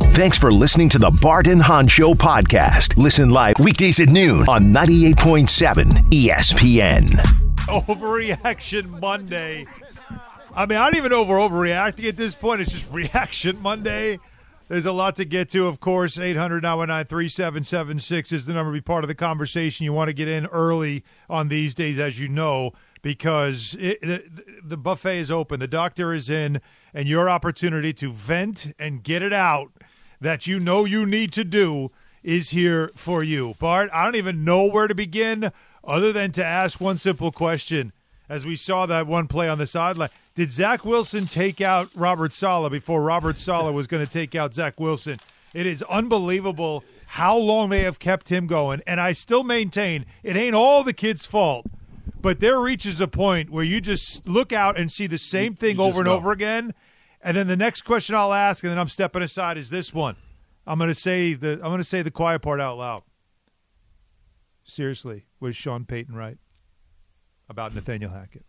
Thanks for listening to the Bart and Hahn Show podcast. Listen live weekdays at noon on 98.7 ESPN. Overreaction Monday. I mean, I don't even know if we're overreacting at this point. It's just Reaction Monday. There's a lot to get to, of course. 800 919 3776 is the number to be part of the conversation. You want to get in early on these days, as you know, because it, the, the buffet is open. The doctor is in, and your opportunity to vent and get it out that you know you need to do is here for you. Bart, I don't even know where to begin other than to ask one simple question. As we saw that one play on the sideline, did Zach Wilson take out Robert Saleh before Robert Saleh was going to take out Zach Wilson? It is unbelievable how long they have kept him going. And I still maintain it ain't all the kid's fault, but there reaches a point where you just look out and see the same thing over and know. over again. And then the next question I'll ask, and then I'm stepping aside, is this one. I'm going to say the I'm going to say the quiet part out loud. Seriously, was Sean Payton right about Nathaniel Hackett?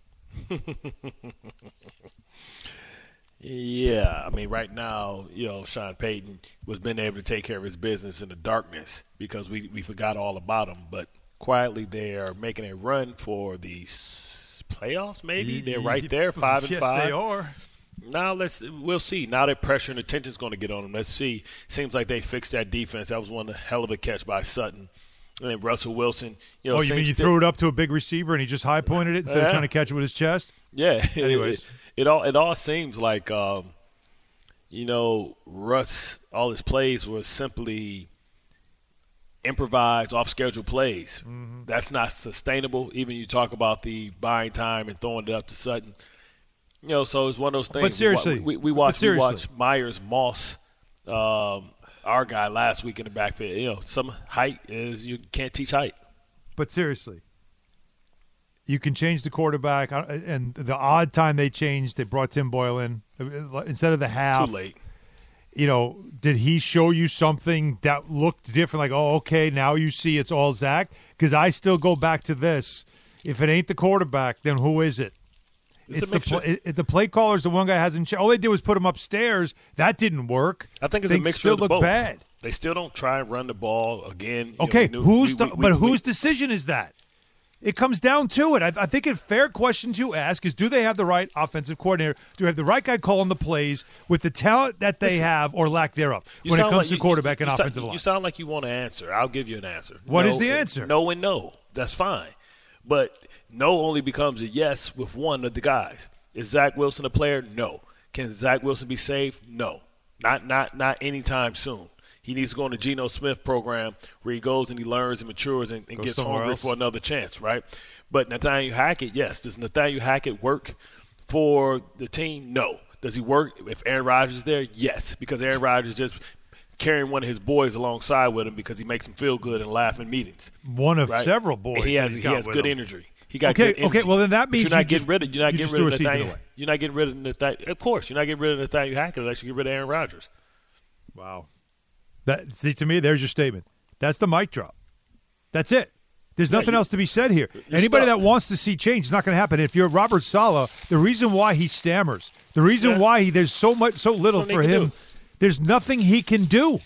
Yeah, I mean, right now, you know, Sean Payton was been able to take care of his business in the darkness because we, we forgot all about him. But quietly, they are making a run for the playoffs. Maybe they're right there, five and yes, five. they are. Now let's we'll see. Now that pressure and attention is going to get on them. Let's see. Seems like they fixed that defense. That was one hell of a catch by Sutton. And then Russell Wilson. You know, oh, you mean you threw it up to a big receiver and he just high pointed it instead of trying to catch it with his chest? Yeah. Anyways. it, it all it all seems like um, you know Russ. All his plays were simply improvised, off schedule plays. Mm-hmm. That's not sustainable. Even you talk about the buying time and throwing it up to Sutton. You know, so it's one of those things. But seriously, we, we but watched we watched Myers Moss, um, our guy last week in the backfield. You know, some height is you can't teach height. But seriously, you can change the quarterback, and the odd time they changed, they brought Tim Boyle in uh, instead of the half. Too late. You know, did he show you something that looked different? Like, oh, okay, now you see it's all Zach. Because I still go back to this: if it ain't the quarterback, then who is it? It's a It's, the play, it, the play caller's the one guy hasn't. All they did was put him upstairs. That didn't work. I think it's Things a mixture still of the look both. bad. They still don't try and run the ball again. you know, Okay, who's we- the, we- we- but whose decision is that? It comes down to it. I, I think a fair question to ask is: Do they have the right offensive coordinator? Do they have the right guy calling the plays with the talent that they Listen, have, or lack thereof, when it comes like to you- quarterback and you, offensive sound, line? You sound like you want an answer. I'll give you an answer. What no, is the uh, answer? No and no. That's fine. But no only becomes a yes with one of the guys. Is Zach Wilson a player? No. Can Zach Wilson be saved? No. Not not not anytime soon. He needs to go on the Geno Smith program where he goes and he learns and matures and, and gets hungry else. for another chance, right? But Nathaniel Hackett, yes. Does Nathaniel Hackett work for the team? No. Does he work if Aaron Rodgers is there? Yes, because Aaron Rodgers just carrying one of his boys alongside with him because he makes him feel good and laugh in meetings. One of right? several boys. And he has he has good energy. He got Okay, okay, well, then that means you're not you getting just- rid of you're not getting rid of Nathaniel. away. You're not getting rid of Nathaniel. Of course, you're not getting rid of Nathaniel Hackett unless you get rid of Aaron Rodgers. Wow. That see to me, there's your statement. That's the mic drop. That's it. There's Yeah, nothing else to be said here. Anybody stuck. that wants to see change is not going to happen. If you're Robert Saleh, the reason why he stammers, the reason Yeah. why he, there's so much, so little for him, do. there's nothing he can do.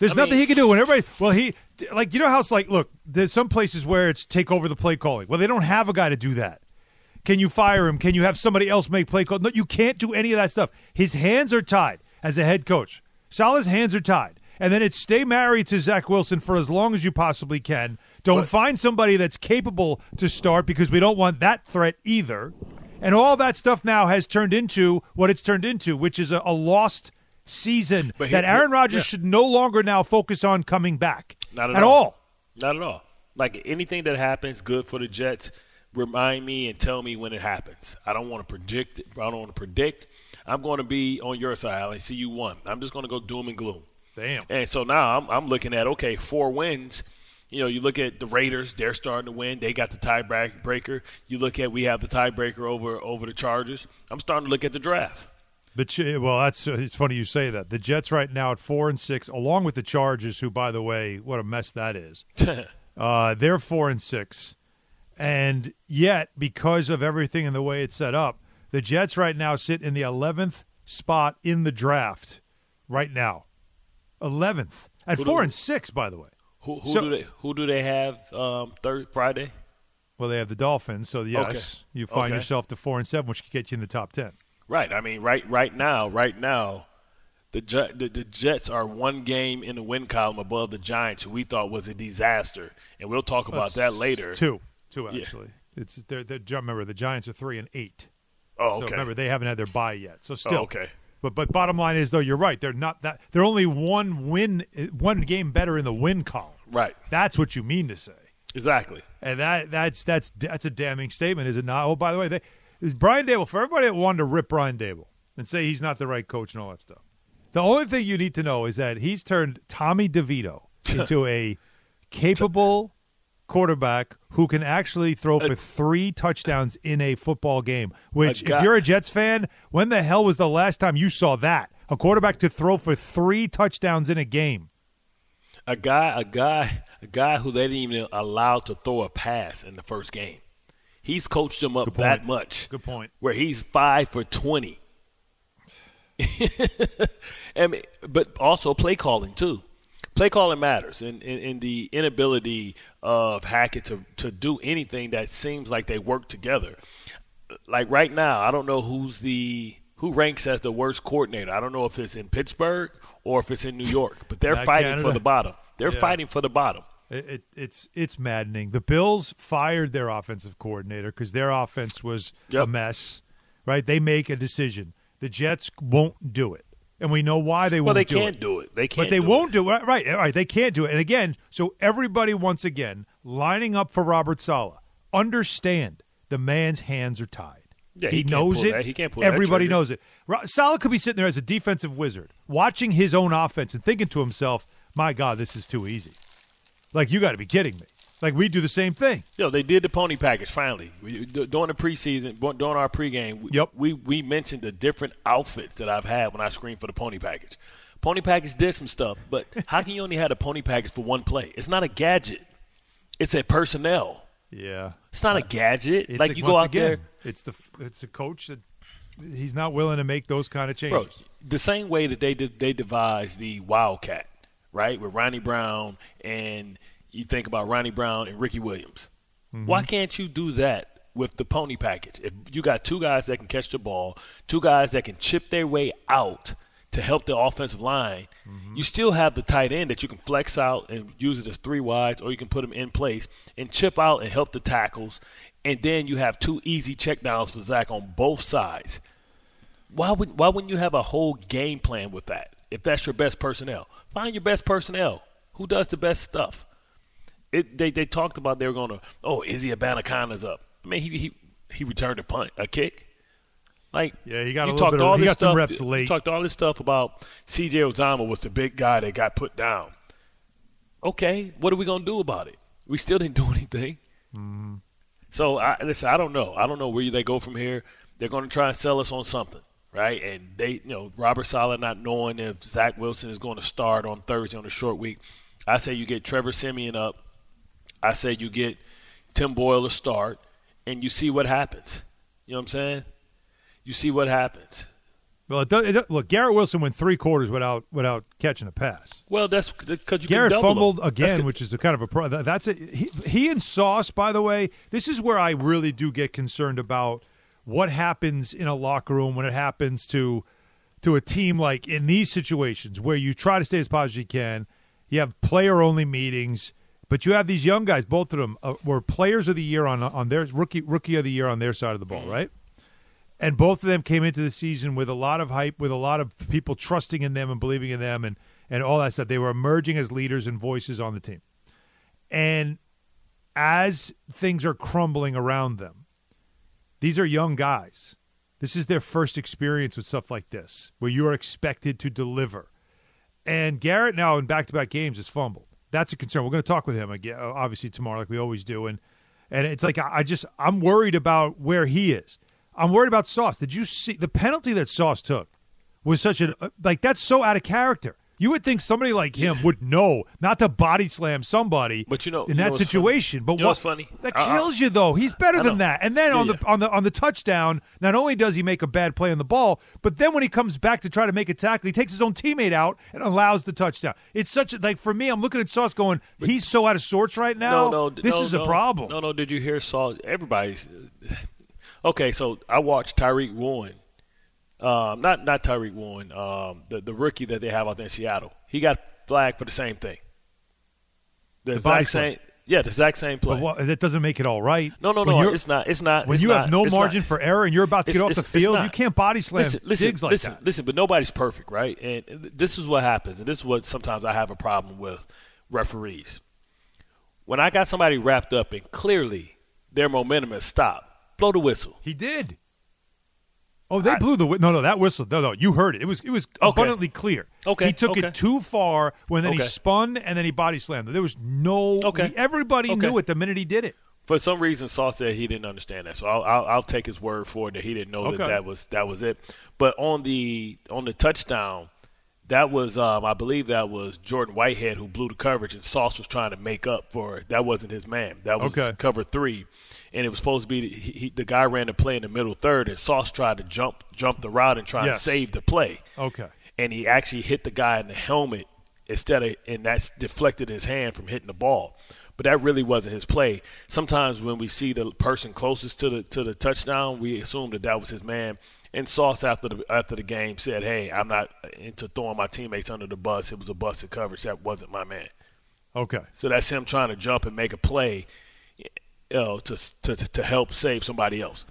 There's I nothing mean- he can do. When everybody, well, he like you know how it's like. Look, there's some places where it's take over the play calling. Well, they don't have a guy to do that. Can you fire him? Can you have somebody else make play call? No, you can't do any of that stuff. His hands are tied as a head coach. Saleh's hands are tied. And then it's stay married to Zach Wilson for as long as you possibly can. Don't find somebody that's capable to start because we don't want that threat either. And all that stuff now has turned into what it's turned into, which is a, a lost season here- that Aaron Rodgers yeah. should no longer now focus on coming back. Not at, at all. Not at all. Like anything that happens good for the Jets, remind me and tell me when it happens. I don't want to predict. it. I don't want to predict. I'm going to be on your side. I see you won. I'm just going to go doom and gloom. Damn. And so now I'm, I'm looking at okay, four wins. You know, you look at the Raiders; they're starting to win. They got the tiebreaker. You look at we have the tiebreaker over over the Chargers. I'm starting to look at the draft. The well, that's it's funny you say that. The Jets right now at four and six, along with the Chargers, who by the way, what a mess that is. uh, they're four and six, and yet because of everything and the way it's set up, the Jets right now sit in the eleventh spot in the draft. Right now, eleventh at Who four do- and six. By the way, Who, who So- do they who do they have um, third Friday? well they have the Dolphins, so yes, Okay. you find Okay. yourself to four and seven, which could get you in the top ten. Right. I mean, right right now, right now, the, the the Jets are one game in the win column above the Giants, who we thought was a disaster, and we'll talk about that later. Two, two Yeah. actually. It's they're, they're, remember the Giants are three and eight. Oh, So okay. remember they haven't had their bye yet. So Oh, still, okay. But but bottom line is though you're right. They're not that. They're only one win, one game better in the win column. Right. That's what you mean to say. Exactly. And that that's that's that's a damning statement, is it not? Oh, by the way, they Brian Daboll. For everybody that wanted to rip Brian Daboll and say he's not the right coach and all that stuff, the only thing you need to know is that he's turned Tommy DeVito into a capable quarterback who can actually throw for three touchdowns in a football game. Which, if you're a Jets fan, when the hell was the last time you saw that? A quarterback to throw for three touchdowns in a game. A guy, a guy, a guy who they didn't even allow to throw a pass in the first game. He's coached them up that much. Good point. Where he's five for twenty. I mean, but also play calling too. Play calling matters, and in, in, the inability of Hackett to to do anything that seems like they work together. Like right now, I don't know who's the who ranks as the worst coordinator. I don't know if it's in Pittsburgh or if it's in New York, but they're fighting for the bottom. They're Yeah. fighting for the bottom. It, it, it's it's maddening. The Bills fired their offensive coordinator because their offense was a mess. Right? They make a decision. The Jets won't do it, and we know why they Well, won't. Do it. Well, they do can't it. do it. They can't. But they do won't It. do it. Right, right. They can't do it. And again, so everybody once again lining up for Robert Saleh. Understand the man's hands are tied. Yeah, he, he knows it. that. He can't pull Everybody knows it. Ro- Saleh could be sitting there as a defensive wizard, watching his own offense and thinking to himself, "My God, this is too easy." Like you got to be kidding me. Like we do the same thing. Yo, they did the pony package finally we, d- during the preseason, during our pregame. We, Yep. we we mentioned the different outfits that I've had when I screamed for the pony package. Pony package did some stuff, but how can you only have a pony package for one play? It's not a gadget. It's a personnel. Yeah. It's not a uh, gadget. It's like you go out again, there, It's the it's the coach that he's not willing to make those kind of changes. bro. The same way that they did, they devised the Wildcat, right, with Ronnie Brown, and you think about Ronnie Brown and Ricky Williams. Mm-hmm. Why can't you do that with the pony package? If you got two guys that can catch the ball, two guys that can chip their way out to help the offensive line, Mm-hmm. you still have the tight end that you can flex out and use it as three wides, or you can put them in place and chip out and help the tackles. And then you have two easy checkdowns for Zach on both sides. Why would why wouldn't you have a whole game plan with that? If that's your best personnel, find your best personnel. Who does the best stuff? It, they they talked about they were going to. Oh, Izzy Abanikanda's up. I mean, he he he returned a punt, a kick. Like Yeah, he got you little talked bit of- all this stuff. you talked all this stuff about C.J. Uzomah was the big guy that got put down. Okay, what are we gonna do about it? We still didn't do anything. Mm-hmm. So I, listen, I don't know. I don't know where they go from here. They're going to try and sell us on something, right? And they, you know, Robert Saleh not knowing if Zach Wilson is going to start on Thursday on a short week. I say you get Trevor Siemian up. I say you get Tim Boyle to start, and you see what happens. You know what I'm saying? You see what happens. Well, it does, it does, look, Garrett Wilson went three quarters without without catching a pass. Well, that's because you Garrett fumbled. That's again, good. which is a kind of a pro. That's a he, he and Sauce. By the way, this is where I really do get concerned about what happens in a locker room when it happens to to a team like in these situations where you try to stay as positive as you can. You have player only meetings, but you have these young guys. Both of them uh, were players of the year on on their rookie rookie of the year on their side of the ball, right? and both of them came into the season with a lot of hype, with a lot of people trusting in them and believing in them, and and all that stuff. They were emerging as leaders and voices on the team. And as things are crumbling around them, these are young guys. This is their first experience with stuff like this, where you are expected to deliver. And Garrett now in back to back games has fumbled. That's a concern. We're going to talk with him again, uh, obviously tomorrow, like we always do. And and it's like I just I'm worried about where he is. I'm worried about Sauce. Did you see the penalty that Sauce took? Was such a uh, like that's so out of character. You would think somebody like him would know not to body slam somebody, but you know, in you that know situation. Funny? But you know what's funny? That uh, kills you though. He's better than that. And then yeah, on the yeah. on the on the touchdown, not only does he make a bad play on the ball, but then when he comes back to try to make a tackle, he takes his own teammate out and allows the touchdown. It's such a like for me, I'm looking at Sauce going, he's so out of sorts right now. No, no, this no, is no, a problem. No, no. Did you hear Sauce? Everybody's okay. So I watched Tyreek Warren. Um, not not Tyreek Warren, um, the the rookie that they have out there in Seattle. He got flagged for the same thing. The, The exact same, yeah, the exact same play. But what, that doesn't make it all right. no, no, no. It's not. It's not. When it's you not, have no margin not. for error and you're about to get off the field, you can't body slam listen, listen, digs like listen, that. Listen, but nobody's perfect, right? And this is what happens, and this is what sometimes I have a problem with referees. When I got somebody wrapped up and clearly their momentum has stopped, blow the whistle. He did. Oh, they I- blew the whi- no, no. That whistle, no, no. You heard it. It was, it was Okay. abundantly clear. Okay, he took okay. it too far when then he spun and then he body slammed. There was no. Okay. everybody Okay. knew it the minute he did it. For some reason, Sauce said he didn't understand that, so I'll, I'll, I'll take his word for it that he didn't know Okay. that that was that was it. But on the on the touchdown, that was um, I believe that was Jordan Whitehead who blew the coverage, and Sauce was trying to make up for it. That wasn't his man. That was Okay. cover three, and it was supposed to be he, he, the guy ran the play in the middle third, and Sauce tried to jump jump the route and try Yes. to save the play. Okay. and he actually hit the guy in the helmet instead of, and that's deflected his hand from hitting the ball. But that really wasn't his play. Sometimes when we see the person closest to the to the touchdown, we assume that that was his man. And Sauce after the after the game said, "Hey, I'm not into throwing my teammates under the bus. It was a busted coverage. That wasn't my man." Okay. So that's him trying to jump and make a play, you know, to to to help save somebody else.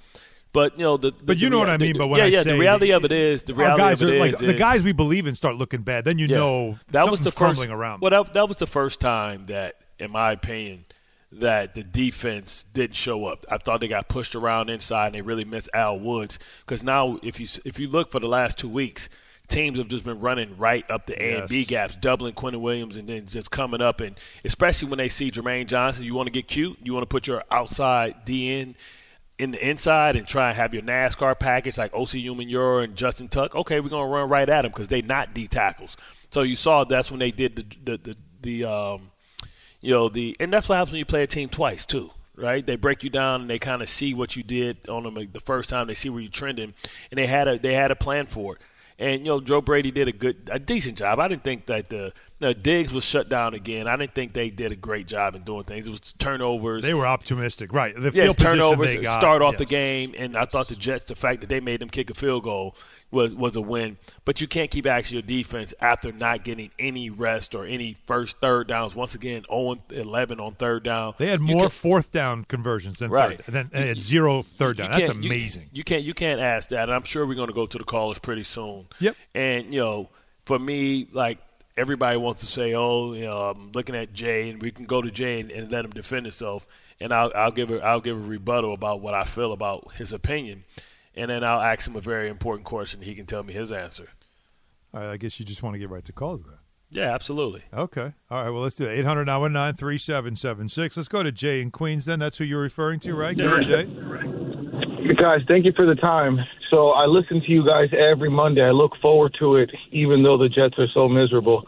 But you know, the, the But you the know what rea- I mean. But when yeah, I yeah, say the reality of it is the reality guys of it are is, like the guys we believe in start looking bad. Then you yeah. know that was the first, crumbling around. Well, that, that was the first time that, in my opinion, that the defense didn't show up. I thought they got pushed around inside and they really missed Al Woods because now if you if you look for the last two weeks. Teams have just been running right up the A and B gaps, doubling Quinnen Williams, and then just coming up. And especially when they see Jermaine Johnson, you want to get cute. You want to put your outside DN in the inside and try and have your NASCAR package like Osi Umenyiora and Justin Tuck. Okay, we're gonna run right at them because they not D tackles. So you saw that's when they did the the the, the um, you know the and that's what happens when you play a team twice too. Right, they break you down and they kind of see what you did on them the first time. They see where you're trending, and they had a they had a plan for it. And you know, Joe Brady did a good, a decent job. I didn't think that the no, Diggs was shut down again. I didn't think they did a great job in doing things. It was turnovers. they were optimistic, right? The Yes, field position turnovers they got, start off the game, and I thought the Jets, the fact that they made them kick a field goal was was a win. But you can't keep asking your defense after not getting any rest or any first third downs. Once again, 0 11 on third down. They had more fourth down conversions than Right. third, and then and they had zero third down. That's can't- you- amazing. You, can't you can't ask that. And I'm sure we're going to go to the callers pretty soon. Yep. And you know, for me, like everybody wants to say, oh, you know, I'm looking at Jay, and we can go to Jay and, and let him defend himself, and I'll I'll give a, I'll give a rebuttal about what I feel about his opinion, and then I'll ask him a very important question. He can tell me his answer. All right, I guess you just want to get right to calls then. Yeah, absolutely. Okay. All right. Well, let's do it. 800 919 3776. Let's go to Jay in Queens then. That's who you're referring to, right? Go ahead, Jay. Guys, thank you for the time. So I listen to you guys every Monday. I look forward to it, even though the Jets are so miserable.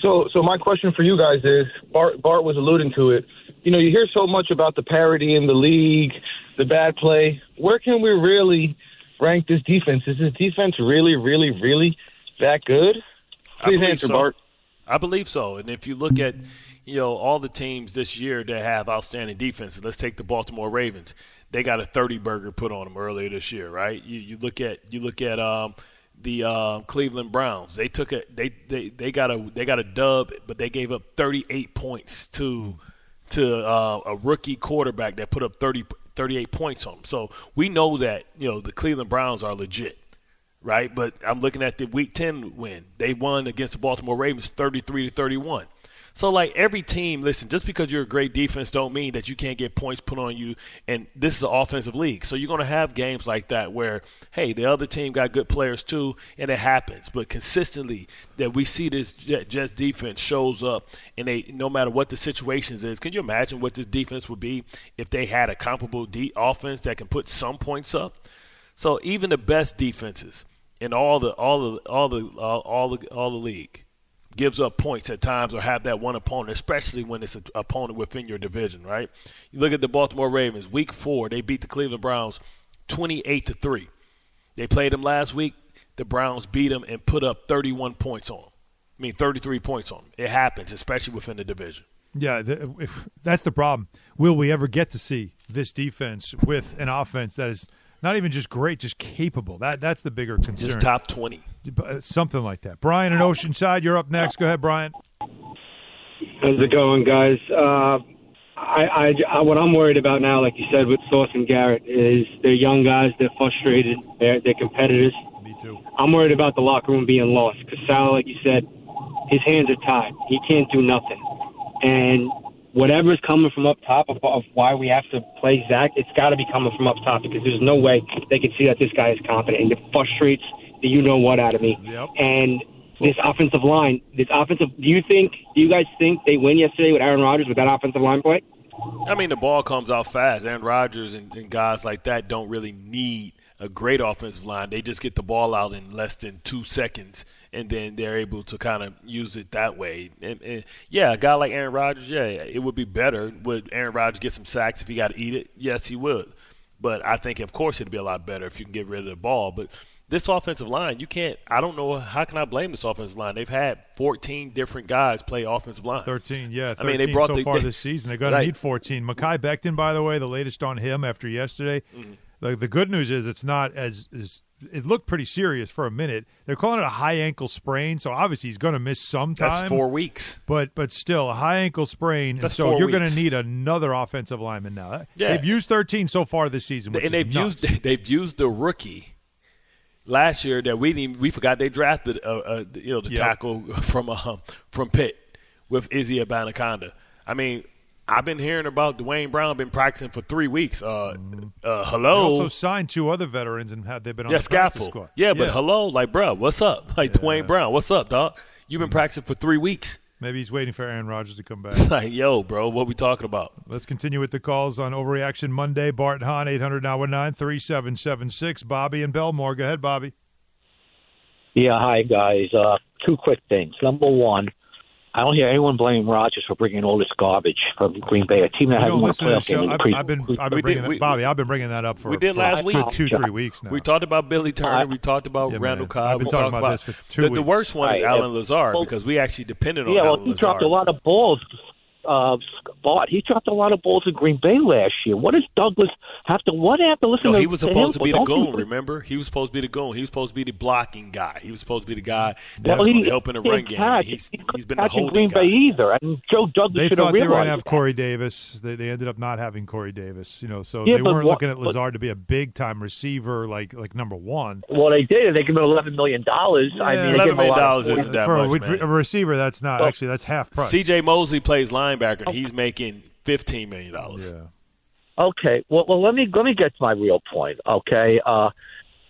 So, so my question for you guys is: Bart, Bart was alluding to it. You know, you hear so much about the parity in the league, the bad play. Where can we really rank this defense? Is this defense really, really, really that good? Please answer, so. Bart. I believe so. And if you look at, you know, all the teams this year that have outstanding defenses, let's take the Baltimore Ravens. They got a 30 burger put on them earlier this year, right? You you look at you look at um, the uh, Cleveland Browns. They took a they, they they got a they got a dub, but they gave up 38 points to to uh, a rookie quarterback that put up 30 38 points on them. So we know that you know the Cleveland Browns are legit right? But I'm looking at the Week 10 win. They won against the Baltimore Ravens 33 to 31. So like every team, listen, just because you're a great defense don't mean that you can't get points put on you. And this is an offensive league, so you're going to have games like that where, hey, the other team got good players too, and it happens. But consistently, that we see this Jets defense shows up, and they no matter what the situations is. Can you imagine what this defense would be if they had a comparable de- offense that can put some points up? So even the best defenses in all the all the all the all, all the all the league gives up points at times or have that one opponent, especially when it's an opponent within your division, right? You look at the Baltimore Ravens, week four, they beat the Cleveland Browns 28 to 3. They played them last week. The Browns beat them and put up 31 points on them. I mean, 33 points on them. It happens, especially within the division. Yeah, that's the problem. Will we ever get to see this defense with an offense that is not even just great, just capable? That that's the bigger concern. Just top 20. Something like that. Brian in Oceanside, you're up next. Go ahead, Brian. How's it going, guys? Uh, I, I, I, what I'm worried about now, like you said, with Sauce and Garrett, is they're young guys, they're frustrated, they're, they're competitors. Me too. I'm worried about the locker room being lost because Sal, like you said, his hands are tied. He can't do nothing, and whatever's coming from up top of, of why we have to play Zach, it's got to be coming from up top because there's no way they can see that this guy is competent, and it frustrates the you know what out of me. Yep. And this offensive line, this offensive, do you think, do you guys think they win yesterday with Aaron Rodgers with that offensive line play? I mean, the ball comes out fast. Aaron Rodgers and, and guys like that don't really need a great offensive line. They just get the ball out in less than two seconds, and then they're able to kind of use it that way. And, and, yeah, a guy like Aaron Rodgers, yeah, it would be better. Would Aaron Rodgers get some sacks if he got to eat it? Yes, he would. But I think, of course, it'd be a lot better if you can get rid of the ball. But this offensive line, you can't. I don't know how can I blame this offensive line. They've had 14 different guys play offensive line. 13, yeah. 13 I mean, they brought so the, far they, this season. They're going to need 14. Mekhi Becton, by the way, the latest on him after yesterday. Mm-hmm. The, the good news is it's not as, as it looked pretty serious for a minute. They're calling it a high ankle sprain, so obviously he's going to miss some time. That's four weeks. But but still a high ankle sprain, That's and so you're going to need another offensive lineman now. Yeah. They've used 13 so far this season, and they've nuts. used they've used the rookie last year that we didn't, we forgot they drafted uh, uh, you know the Yep. tackle from um, from Pitt with Izzy Abanikanda. I mean, I've been hearing about Duane Brown been practicing for three weeks. Uh, uh, They hello, also signed two other veterans and had they been on yeah, the practice scaffold. squad. Yeah, but hello, like, bro, what's up? Like Duane Brown, what's up, dog? You've been practicing for three weeks. Maybe he's waiting for Aaron Rodgers to come back. Like, yo, bro, what we talking about? Let's continue with the calls on Overreaction Monday. Bart and Hahn, 800 919 3776. Bobby and Bellmore. Go ahead, Bobby. Yeah, hi guys. Uh, two quick things. Number one, I don't hear anyone blaming Rodgers for bringing all this garbage from Green Bay, a team that hasn't won a listen to the playoff game in the I've, pre- I've been, I've been bringing did- that, we- Bobby. I've been bringing that up for, we did for last week. good two, three weeks now. We talked about Billy Turner. we talked about Yeah, Randall. Cobb. I've been we talking talked about this for two the, the worst one is Right, Alan yeah. Lazard Well- because we actually depended on yeah, well, he Lazard. dropped a lot of balls. Uh, Bart, he dropped a lot of balls in Green Bay last year. What does Douglas have to? What have to listen No, to? he was to supposed him to be the Don't goon. you- Remember, he was supposed to be the goon. He was supposed to be the blocking guy. He was supposed to be the guy that Well, was he going to help in the run can't game. catch. He's, He couldn't he's been the in holding Green guy. Bay either, and Joe Douglas They should have thought they were going to have. Corey Davis. They, they ended up not having Corey Davis. You know, so Yeah, they weren't what- looking at but- Lazard to be a big time receiver like like number one. Well, they did. They gave him eleven million dollars. I mean, they gave him $11 a lot million of- isn't that for a, much, for man. a receiver, that's not Well- actually that's half price. C.J. Mosley plays linebacker, and he's making fifteen million dollars. Yeah. Okay. Well, well, let me let me get to my real point. Okay. Uh,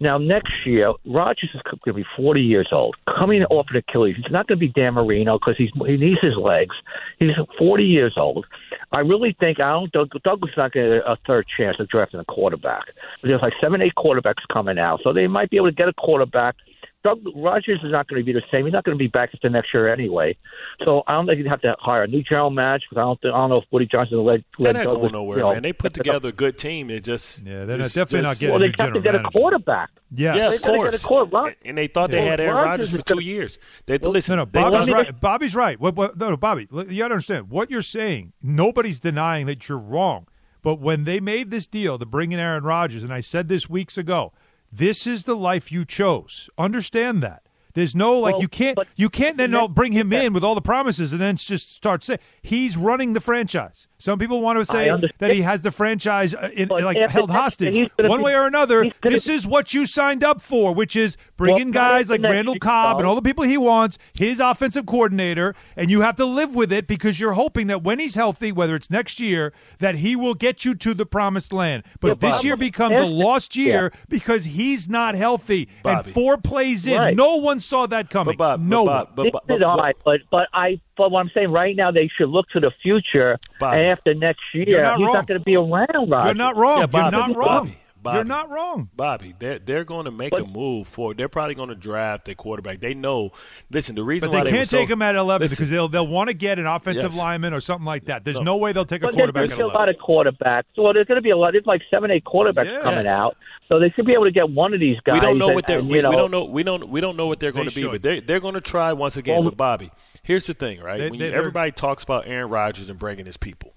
now next year, Rodgers is going to be 40 years old, coming off an Achilles. He's not going to be Dan Marino because he's he needs his legs. He's 40 years old. I really think I don't. Doug, Douglas is not going to get a third chance of drafting a quarterback. There's like seven, eight quarterbacks coming out, so they might be able to get a quarterback. Doug Rodgers is not going to be the same. He's not going to be back until next year anyway. So I don't think you'd have to hire a new general manager I don't. Think, I don't know if Woody Johnson led. They're led not Douglas, going nowhere, you know, man. They put together a good team. It just Yeah, they're not- it's definitely not just- getting Well, a they new have to general get a quarterback. Yes. Yeah, They of gotta get course. a quarter- Ro- And they thought they Well, had Aaron Rodgers Rodgers for two years. They listen. No, no, they Bobby's let me right. just- Bobby's right. What, what, no, no, Bobby, you got to understand what you're saying. Nobody's denying that you're wrong. But when they made this deal to bring in Aaron Rodgers, and I said this weeks ago, this is the life you chose. Understand that. There's no like Well, you can't you can't then that- bring him that- in with all the promises and then just start saying he's running the franchise. Some people want to say that he has the franchise uh, in, like held hostage. One be- way or another, this be- is what you signed up for, which is bringing Well, guys like Randall year, Cobb and all the people he wants, his offensive coordinator, and you have to live with it because you're hoping that when he's healthy, whether it's next year, that he will get you to the promised land. But Yeah, this Bobby. year becomes a lost year because he's not healthy. Bobby. And four plays in, Right. no one saw that coming. But Bob, no but one. Bob, but, This but, did but, I, but but I but what I'm saying right now they should look to the future Bobby. And after next year not he's wrong. not going to be around. Rodgers. You're not wrong. Yeah, You're not wrong. Bobby, Bobby. You're not wrong. Bobby, they're they're going to make But- a move for. They're probably going to draft a quarterback. They know. Listen, the reason But why they can't so- take him at 11 Listen, because they'll they'll want to get an offensive Yes. lineman or something like that. There's No. no, way they'll take a But quarterback there's at still a lot of quarterbacks. So there's going to be a lot. There's like seven, eight quarterbacks Yes. coming out. So they should be able to get one of these guys. we don't know and- what they're. and, We, know, we don't know. We don't. We don't know what they're going They to be. should. But they they're going to try once again. Well, but Bobby, here's the thing, right? They- when they- you, everybody talks about Aaron Rodgers and bringing his people,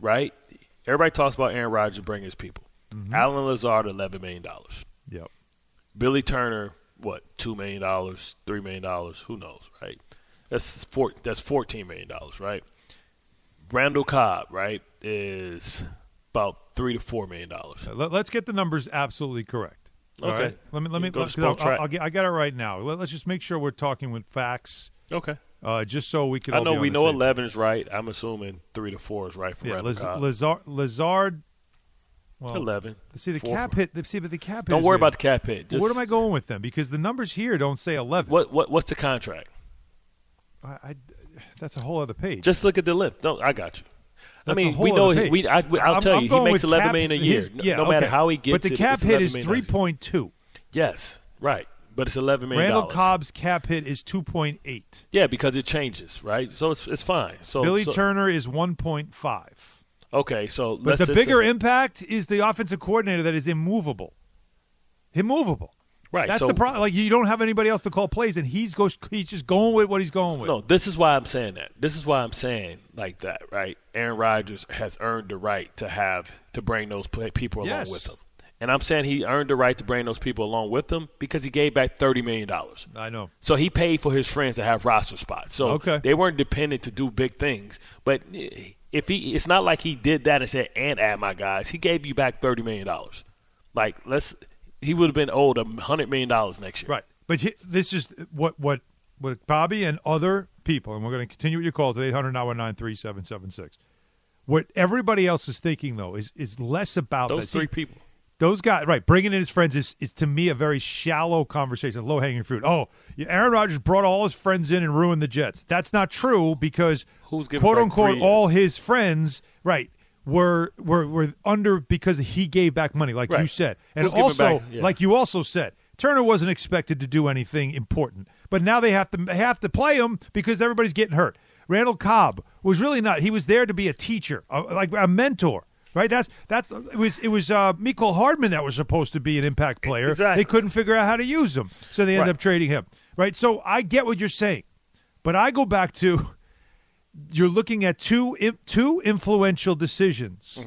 right? Everybody talks about Aaron Rodgers bringing his people. Mm-hmm. Allen Lazard, eleven million dollars. Yep. Billy Turner, what, two million dollars, three million dollars? Who knows, right? That's four. That's fourteen million dollars, right? Randall Cobb, right, is about three to four million dollars. Let, us get the numbers absolutely correct. All Okay. right? Let me let me. Go 'cause Spoke I'll, I'll get, I got it right now. Let, us just make sure we're talking with facts, Okay. Uh, just so we can. I know we know eleven is right. I'm assuming three to four is right for Yeah, Liz, Lazard. Lazard. Well, eleven. See the cap hit. See, but the cap hit. Don't worry weird. about the cap hit. Just, Where am I going with them? Because the numbers here don't say eleven. What what what's the contract? I, I, that's a whole other page. Just look at the lip. Don't I got you. I That's a mean, we know he, we. I, will tell I'm you, he makes eleven cap- million a year. his- No- yeah, no matter okay. how he gets it. But the cap it's hit is three point two. Yes, right. But it's eleven million Randall. Cobb's cap hit is two point eight. Yeah, because it changes, right? So it's it's fine. So Billy so- Turner is one point five. Okay, so But the bigger say- impact is the offensive coordinator that is immovable. Immovable. right? That's so, the problem. Like you don't have anybody else to call plays, and he's goes. He's just going with what he's going with. No, this is why I'm saying that. This is why I'm saying like that, right? Aaron Rodgers has earned the right to have to bring those play, people Yes. along with him, and I'm saying he earned the right to bring those people along with him because he gave back thirty million dollars. I know. So he paid for his friends to have roster spots. So Okay. they weren't dependent to do big things. But if he, it's not like he did that and said, "And add my guys." He gave you back thirty million dollars. Like let's, he would have been owed a hundred million dollars next year. Right. But he, this is what what what Bobby and other people, and we're going to continue with your calls at 800 919 3776. What everybody else is thinking, though, is is less about Those this. three people. Those guys, right? Bringing in his friends is, is to me a very shallow conversation, low hanging fruit. Oh, Aaron Rodgers brought all his friends in and ruined the Jets. That's not true because Who's quote unquote all his friends, right, were were were under because he gave back money, like you said, and Who's also yeah. like you also said, Turner wasn't expected to do anything important, but now they have to they have to play him because everybody's getting hurt. Randall Cobb was really not. He was there to be a teacher, a, like a mentor. Right, that's that's it was it was uh, Mecole Hardman that was supposed to be an impact player. Exactly. They couldn't figure out how to use him, so they ended Right. up trading him. Right, so I get what you're saying, but I go back to you're looking at two two influential decisions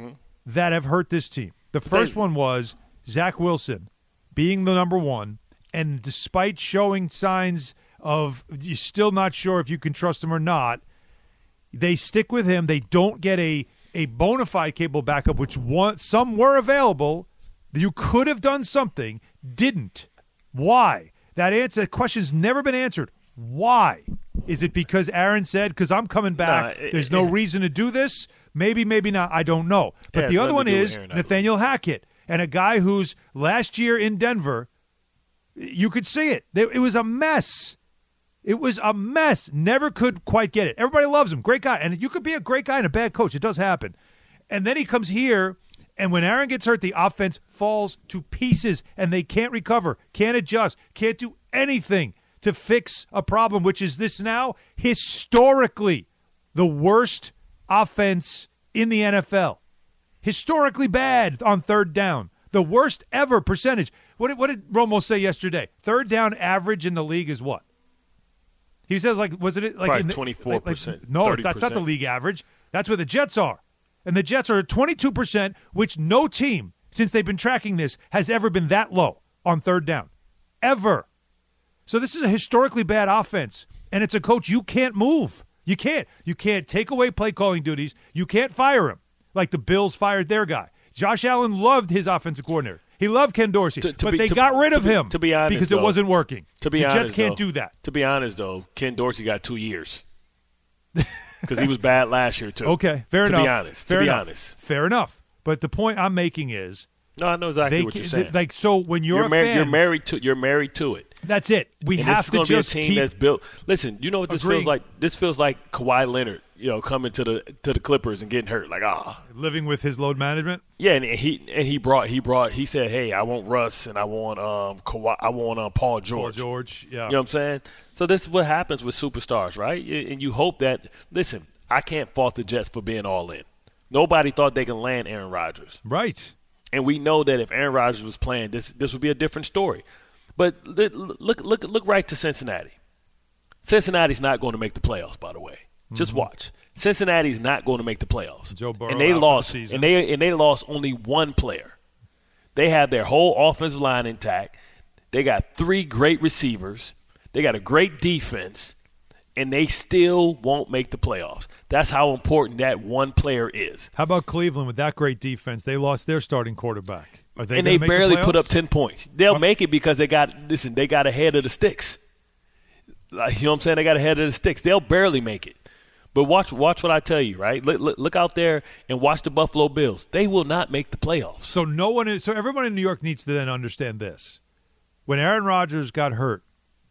that have hurt this team. The first one was Zach Wilson being the number one, and despite showing signs of you're still not sure if you can trust him or not, they stick with him. They don't get a a bona fide capable backup, which one, some were available. You could have done something, didn't. Why? That answer that question's never been answered. Why? Is it because Aaron said, because I'm coming back, Nah, it- there's no it- reason to do this? Maybe, maybe not. I don't know. But Yeah, the other one to do with is Nathaniel Hackett and a guy who's last year in Denver, you could see. It it was a mess. It was a mess. Never could quite get it. Everybody loves him. Great guy. And you could be a great guy and a bad coach. It does happen. And then he comes here, and when Aaron gets hurt, the offense falls to pieces, and they can't recover, can't adjust, can't do anything to fix a problem, which is this now historically the worst offense in the NFL. Historically bad on third down. The worst ever percentage. What did, what did Romo say yesterday? Third down average in the league is what? He says like was it like 24%, like- like- no, that's not the league average. That's where the Jets are, and the Jets are at twenty two percent, which no team since they've been tracking this has ever been that low on third down, ever. So this is a historically bad offense, and it's a coach you can't move. You can't. You can't take away play calling duties. You can't fire him like the Bills fired their guy. Josh Allen loved his offensive coordinator. He loved Ken Dorsey, To- to but be- they to- got rid to of be- him to be honest, because it wasn't working. To be the honest, Jets can't though- do that. To be honest, though, Ken Dorsey got two years because he was bad last year too. Okay, fair to enough. be honest, fair to be enough. honest. fair enough. But the point I'm making is, No, I know exactly what you're saying. like so when you're, you're, mar- fan, you're married to you're married to it. That's it. We and have this is to going to be a team keep. that's built. Listen, you know what this Agreeing. feels like? This feels like Kawhi Leonard, you know, coming to the to the Clippers and getting hurt. Like ah, living with his load management. yeah, and he and he brought he brought he said, hey, I want Russ and I want um Kawhi, I want um, Paul George. Paul George, yeah. You know what I'm saying? So this is what happens with superstars, right? And you hope that. Listen, I can't fault the Jets for being all in. Nobody thought they can land Aaron Rodgers. Right. And we know that if Aaron Rodgers was playing, this this would be a different story. But look look look right to Cincinnati. Cincinnati's not going to make the playoffs, by the way. Just watch. Cincinnati's not going to make the playoffs. Mm-hmm. Joe Burrow and they the lost season. and they and they lost only one player. They had their whole offensive line intact. They got three great receivers. They got a great defense, and they still won't make the playoffs. That's how important that one player is. How about Cleveland with that great defense? They lost their starting quarterback. Are they and they make the barely put up ten points. They'll Um, make it because they got listen. They got ahead of the sticks. Like, you know what I'm saying? They got ahead of the sticks. They'll barely make it. But watch, watch what I tell you. Right? Look, look, look out there and watch the Buffalo Bills. They will not make the playoffs. So no one is. So everyone in New York needs to then understand this: when Aaron Rodgers got hurt,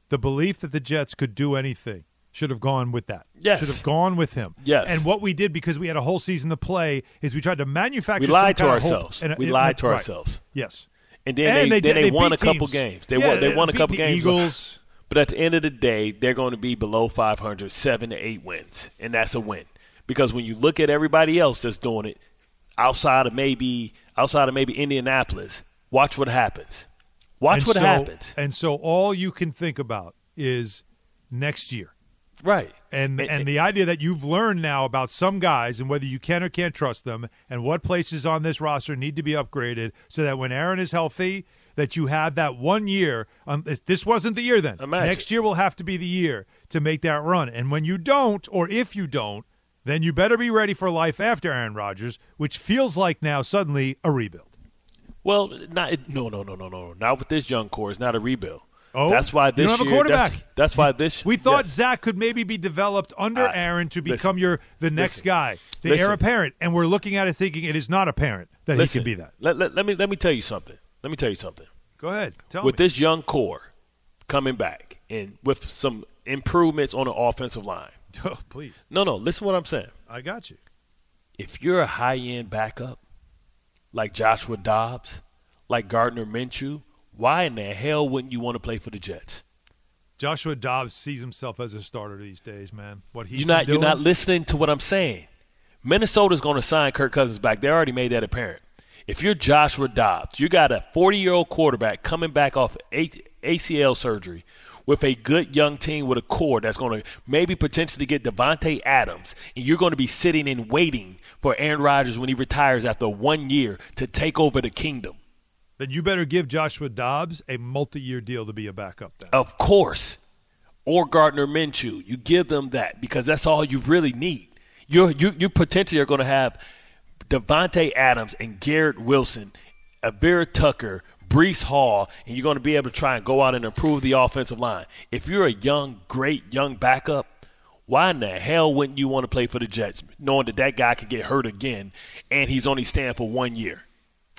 the belief that the Jets could do anything should have gone with that. Yes. should have gone with him. Yes. And what we did because we had a whole season to play is we tried to manufacture. We lied to kind of hope. ourselves. And- we lied to right. ourselves. Yes. And then And they, they then they, they won a couple teams. games. They Yeah, won. They won a couple the games. Eagles. But at the end of the day, they're going to be below 500, seven to eight wins, and that's a win. Because when you look at everybody else that's doing it, outside of maybe outside of maybe Indianapolis, watch what happens. Watch And what so- happens. And so all you can think about is next year. Right. And And- and the idea that you've learned now about some guys and whether you can or can't trust them and what places on this roster need to be upgraded so that when Aaron is healthy that you have that one year um, this- wasn't the year then Imagine. next year will have to be the year to make that run and when you don't or if you don't then you better be ready for life after Aaron Rodgers which feels like now suddenly a rebuild Well, not no, no, no, no, no. Not with this young core. It's not a rebuild. Oh, that's why you this don't have a quarterback. That's, that's why this. We thought yes. Zach could maybe be developed under I- Aaron to listen, become your the next listen, guy, the listen. heir apparent, and we're looking at it thinking it is not apparent that Listen, he can be that. Let, let, let me let me tell you something. Let me tell you something. Go ahead, tell me. with me. this young core coming back and with some improvements on the offensive line. oh, please, No, no. Listen, to what I'm saying. I got you. If you're a high end backup like Joshua Dobbs, like Gardner Minshew, why in the hell wouldn't you want to play for the Jets? Joshua Dobbs sees himself as a starter these days, man. What he's You're not been you're not listening to what I'm saying. Minnesota's going to sign Kirk Cousins back. They already made that apparent. If you're Joshua Dobbs, you got a 40 year old quarterback coming back off ACL surgery with a good young team with a core that's going to maybe potentially get Davante Adams, and you're going to be sitting and waiting for Aaron Rodgers when he retires after one year to take over the kingdom. then you better give Joshua Dobbs a multi-year deal to be a backup. Then Of course. Or Gardner Minshew. You give them that because that's all you really need. You're, you you potentially are going to have Davante Adams and Garrett Wilson, Abir Tucker, Breece Hall, and you're going to be able to try and go out and improve the offensive line. If you're a young, great young backup, why in the hell wouldn't you want to play for the Jets, knowing that that guy could get hurt again and he's only staying for one year?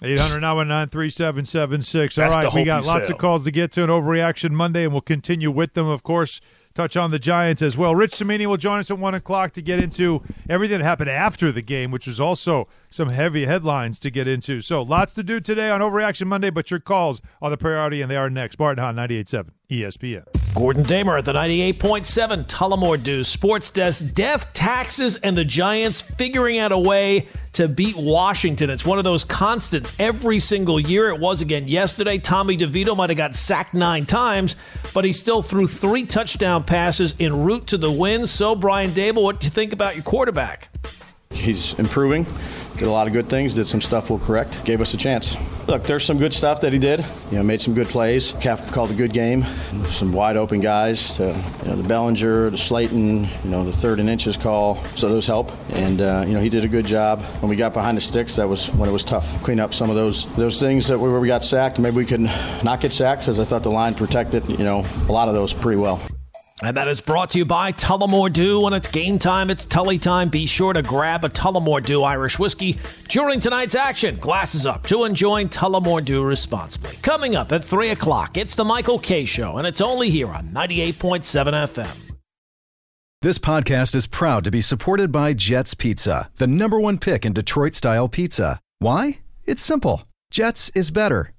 800 919 3776. All right, we got lots sell. of calls to get to an overreaction Monday, and we'll continue with them, of course. Touch on the Giants as well. Rich Cimini will join us at 1 o'clock to get into everything that happened after the game, which was also some heavy headlines to get into. So lots to do today on Overreaction Monday, but your calls are the priority, and they are next. Barton Hahn, 98.7 ESPN. Gordon Damer at the 98.7 Tullamore Dew Sports Desk. Death, taxes, and the Giants figuring out a way to beat Washington. It's one of those constants every single year. It was again yesterday. Tommy DeVito might have got sacked nine times, but he still threw three touchdown passes en route to the win. So, Brian Daboll, what do you think about your quarterback? He's improving, did a lot of good things, did some stuff we'll correct, gave us a chance. Look, there's some good stuff that he did. You know, made some good plays. Kafka called a good game. Some wide open guys. To, you know, the Bellinger, the Slayton, you know, the third and inches call. So those help. And uh, you know, he did a good job. When we got behind the sticks, that was when it was tough. Clean up some of those those things that where we got sacked. Maybe we could not get sacked because I thought the line protected. You know, a lot of those pretty well. And that is brought to you by Tullamore Dew. When it's game time, it's Tully time. Be sure to grab a Tullamore Dew Irish whiskey during tonight's action. Glasses up to enjoying Tullamore Dew responsibly. Coming up at 3 o'clock, it's the Michael Kay Show, and it's only here on 98.7 FM. This podcast is proud to be supported by Jets Pizza, the number one pick in Detroit style pizza. Why? It's simple. Jets is better.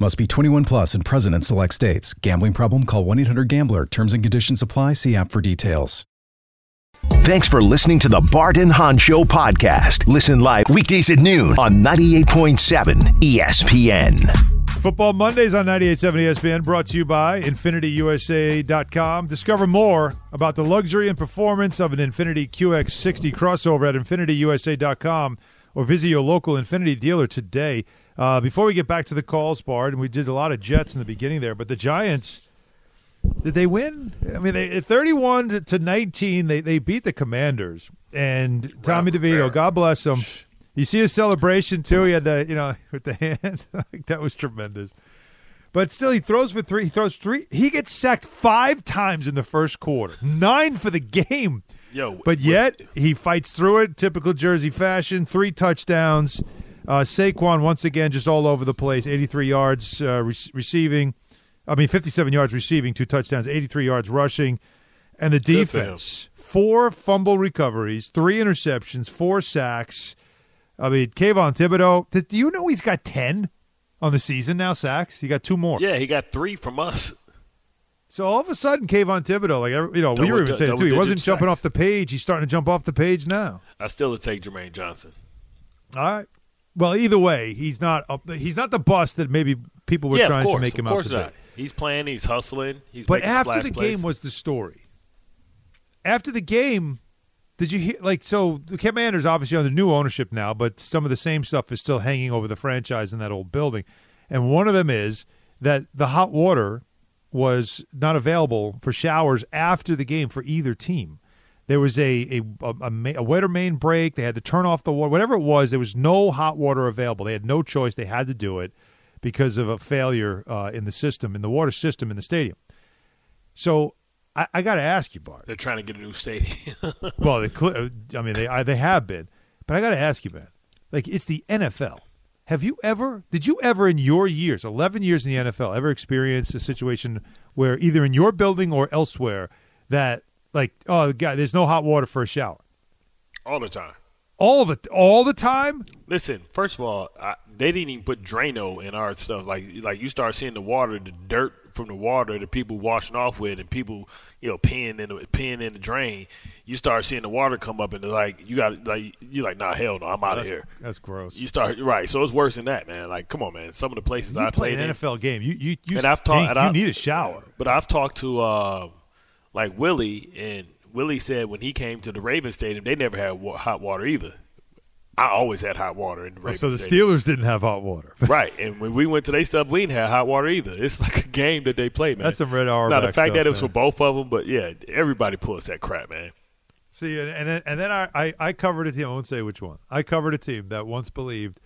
Must be 21 plus and present in select states. Gambling problem? Call 1 800 Gambler. Terms and conditions apply. See app for details. Thanks for listening to the Bart and Hahn Show podcast. Listen live weekdays at noon on 98.7 ESPN. Football Mondays on 98.7 ESPN brought to you by InfinitiUSA.com. Discover more about the luxury and performance of an Infiniti QX60 crossover at InfinitiUSA.com or visit your local Infiniti dealer today. Uh, before we get back to the calls, Bart, and we did a lot of Jets in the beginning there, but the Giants, did they win? I mean, they 31 to 19, they, they beat the Commanders. And Tommy DeVito, God bless him. You see his celebration, too? He had the, you know, with the hand. that was tremendous. But still, he throws for three. He throws three. He gets sacked five times in the first quarter, nine for the game. Yo, but yet he fights through it, typical Jersey fashion. Three touchdowns. Uh, Saquon once again just all over the place. 83 yards uh, re- receiving. I mean, 57 yards receiving, two touchdowns, 83 yards rushing, and the Good defense four fumble recoveries, three interceptions, four sacks. I mean, Kayvon Thibodeaux. th- Do you know he's got 10 on the season now? Sacks. He got two more. Yeah, he got three from us. So all of a sudden, Kayvon Thibodeaux, like you know, we were even saying too. He wasn't jumping sacks. off the page. He's starting to jump off the page now. I still would take Jermaine Johnson. All right. Well, either way, he's not up, he's not the bust that maybe people were yeah, trying course, to make him out to not. be. He's playing. He's hustling. He's But after the plays. game was the story. After the game, did you hear like so the Commanders obviously under new ownership now, but some of the same stuff is still hanging over the franchise in that old building. And one of them is that the hot water was not available for showers after the game for either team. There was a a, a, a, a wetter main break. They had to turn off the water. Whatever it was, there was no hot water available. They had no choice. They had to do it because of a failure uh, in the system, in the water system in the stadium. So I, I got to ask you, Bart. They're trying to get a new stadium. Well, they, cl- I mean, they I, they have been, but I got to ask you, man. Like, it's the NFL. Have you ever? Did you ever, in your years, eleven years in the NFL, ever experience a situation where either in your building or elsewhere that, like, oh, God, there's no hot water for a shower all the time. all the all the time? Listen, first of all, I, they didn't even put Drano in our stuff. Like, like you start seeing the water, the dirt from the water the people washing off with, and people, you know, peeing in the peeing in the drain. You start seeing the water come up, and they're like, you got like, you're like, nah, hell no, I'm out of here. that's gross. You start right, so it's worse than that, man. Like, come on, man. Some of the places You I play played an in, NFL game. You you you and I've talked. and you I- need a shower. But I've talked to uh, like Willie, and Willie said when he came to the Ravens Stadium, they never had wa- hot water either. I always had hot water in the Ravens so the Stadium. Steelers didn't have hot water. right, and when we went to their stuff, we didn't have hot water either. It's like a game that they play, man. That's some red Now the fact that it was man. for both of them, but yeah, everybody pulls that crap, man. See, and, and then and then I, I I covered a team. I won't say which one. I covered a team that once believed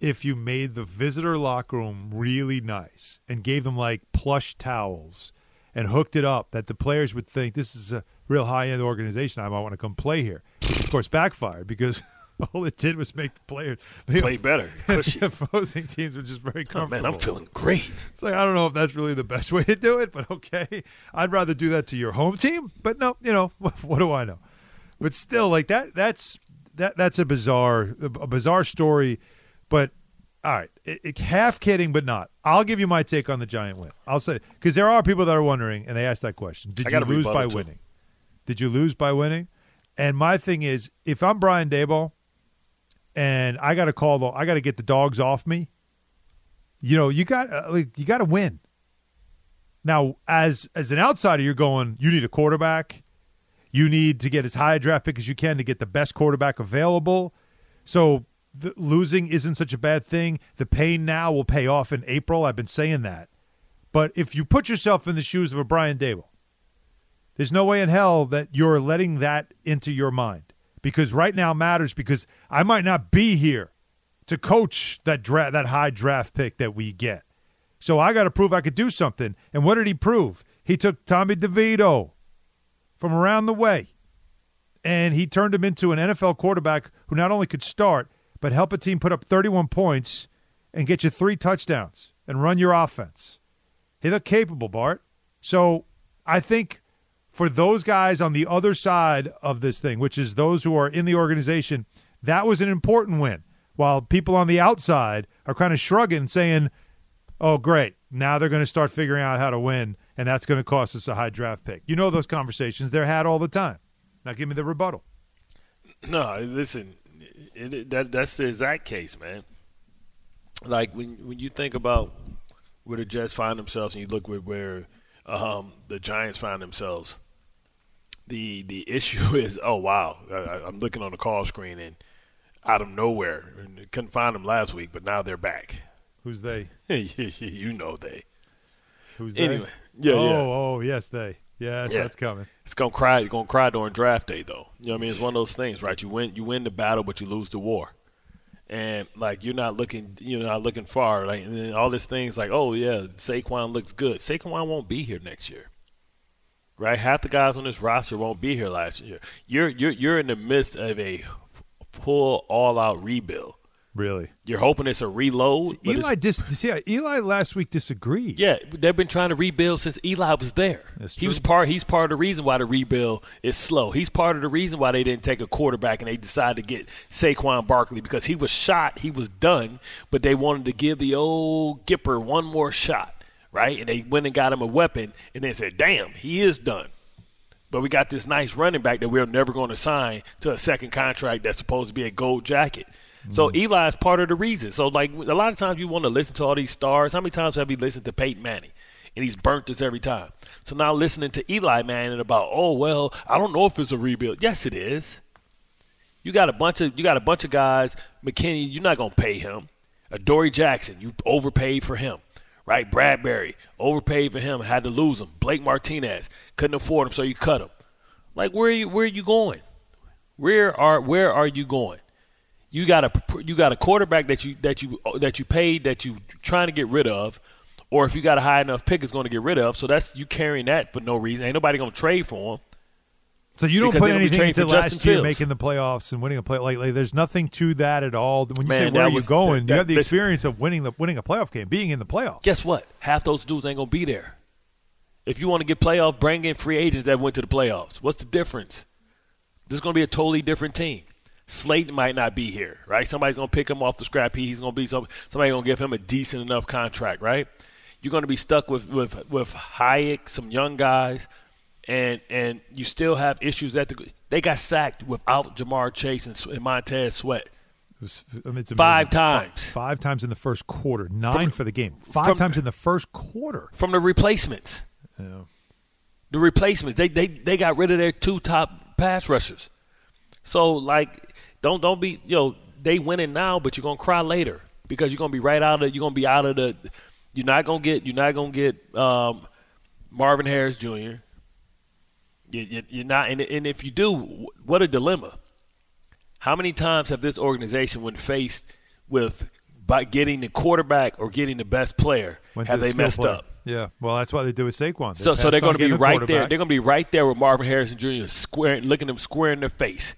if you made the visitor locker room really nice and gave them like plush towels and hooked it up that the players would think this is a real high end organization. I might want to come play here. Which of course, backfired because all it did was make the players Play better. Cushy. the opposing teams were just very Oh, comfortable. man, I'm feeling great. It's like I don't know if that's really the best way to do it, but okay. I'd rather do that to your home team, but no, you know what do I know? But still, like that. That's that. That's a bizarre, a bizarre story. But all right, it, it, half kidding, but not. I'll give you my take on the Giant win. I'll say because there are people that are wondering, and they ask that question: Did you lose by too. winning? Did you lose by winning? And my thing is, if I'm Brian Daboll, and I got to call the, I got to get the dogs off me. You know, you got uh, like you got to win. Now, as as an outsider, you're going. You need a quarterback. You need to get as high a draft pick as you can to get the best quarterback available. So the, losing isn't such a bad thing. The pain now will pay off in April. I've been saying that. But if you put yourself in the shoes of a Brian Daboll, there's no way in hell that you're letting that into your mind because right now matters because I might not be here to coach that dra- that high draft pick that we get. So I got to prove I could do something. And what did he prove? He took Tommy DeVito from around the way and he turned him into an NFL quarterback who not only could start but help a team put up 31 points and get you three touchdowns and run your offense. He looked capable, Bart. So I think for those guys on the other side of this thing, which is those who are in the organization, that was an important win. While people on the outside are kind of shrugging, saying, oh, great, now they're going to start figuring out how to win, and that's going to cost us a high draft pick. You know those conversations, they're had all the time. Now give me the rebuttal. No, listen, it, that that's the exact case, man. Like when when you think about where the Jets find themselves, and you look where, where um, the Giants find themselves, the the issue is, oh wow, I, I'm looking on the call screen and out of nowhere, couldn't find them last week, but now they're back. Who's they? you know they. Who's Anyway, they? yeah, oh, yeah. Oh, yes, they. Yes, Yeah. that's coming. It's gonna cry. You're gonna cry during draft day, though. You know what I mean? It's one of those things, right? You win, you win the battle, but you lose the war. And like you're not looking, you're not looking far. Like and then all these things, like oh yeah, Saquon looks good. Saquon won't be here next year, right? Half the guys on this roster won't be here last year. You're you're you're in the midst of a full all out rebuild. Really? You're hoping it's a reload. it's- Eli dis- see, Eli last week disagreed. yeah, they've been trying to rebuild since Eli was there. That's He was part. He's part of the reason why the rebuild is slow. He's part of the reason why they didn't take a quarterback and they decided to get Saquon Barkley because he was shot. He was done, but they wanted to give the old Gipper one more shot, right? And they went and got him a weapon, and they said, "Damn, he is done." But we got this nice running back that we're never going to sign to a second contract that's supposed to be a gold jacket. So mm-hmm. Eli is part of the reason. So like a lot of times you want to listen to all these stars. How many times have you listened to Peyton Manning? And he's burnt us every time. So now listening to Eli Manning about, oh well, I don't know if it's a rebuild. Yes, it is. You got a bunch of you got a bunch of guys. McKinney, you're not gonna pay him. Uh, Adoree Jackson, you overpaid for him. Right? Bradbury, overpaid for him, had to lose him. Blake Martinez, couldn't afford him, so you cut him. Like where are you where are you going? Where are where are you going? You got a you got a quarterback that you that you that you paid that you trying to get rid of, or if you got a high enough pick, it's going to get rid of. So that's you carrying that for no reason. Ain't nobody going to trade for him. So you don't put they don't be anything into last Justin year Fields. making the playoffs and winning a play. Like, like there's nothing to that at all. When you say where are you was- going, that- you have the experience of winning the winning a playoff game, being in the playoffs. Guess what? Half those dudes ain't going to be there. If you want to get playoff, bring in free agents that went to the playoffs. What's the difference? This is going to be a totally different team. Slayton might not be here, right? Somebody's going to pick him off the scrap heap. He's going to be some somebody going to give him a decent enough contract, right? You're going to be stuck with with with Hayek, some young guys, and and you still have issues that the, they got sacked without Jamar Chase and, and Montez Sweat. It was, I mean, Five times. Five, five times in the first quarter, nine From- for the game. Five from- times in the first quarter. from the replacements. Yeah. The replacements. They they they got rid of their two top pass rushers. So like don't don't be you know, they winning now, but you're gonna cry later because you're gonna be right out of you're gonna be out of the you're not gonna get you're not gonna get um, Marvin Harris Jr. You, you, you're not and, and if you do, what a dilemma. How many times have this organization when faced with by getting the quarterback or getting the best player Went have they messed player. up? Yeah, well, that's why they do with Saquon. They So, so they're going to be right there. They're going to be right there with Marvin Harrison Jr. square, looking them square in their face,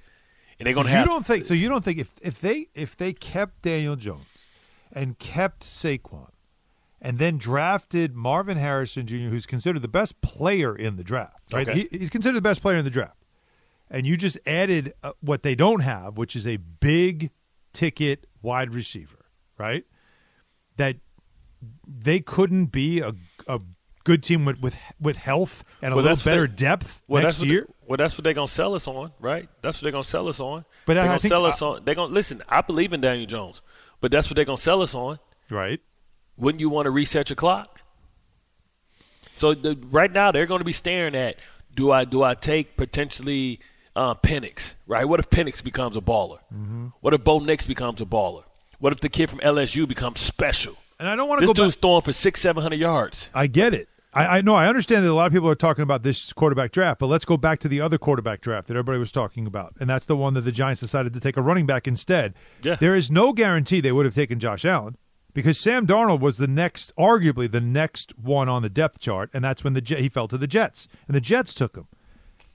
and they're So going to you have. don't think so? You don't think if if they if they kept Daniel Jones and kept Saquon and then drafted Marvin Harrison Jr., who's considered the best player in the draft, right? Okay. He, he's considered the best player in the draft, and you just added uh, what they don't have, which is a big ticket wide receiver, right? That they couldn't be a good team with with, with health and a Well, little better they- depth well, next year. They, well, that's what they're going to sell us on, right? That's what they're going to sell us on. But they're I- I going to think sell I- on. They're to listen. I believe in Daniel Jones, but that's what they're going to sell us on. Right. Wouldn't you want to reset your clock? So the, right now they're going to be staring at do I do I take potentially uh, Penix right? What if Penix becomes a baller? Mm-hmm. What if Bo Nix becomes a baller? What if the kid from LSU becomes special? And I don't want to This go back. dude's throwing for six seven hundred yards. I get it. I, I know. I understand that a lot of people are talking about this quarterback draft, but let's go back to the other quarterback draft that everybody was talking about, and that's the one that the Giants decided to take a running back instead. Yeah. There is no guarantee they would have taken Josh Allen because Sam Darnold was the next, arguably the next one on the depth chart, and that's when the he fell to the Jets, and the Jets took him.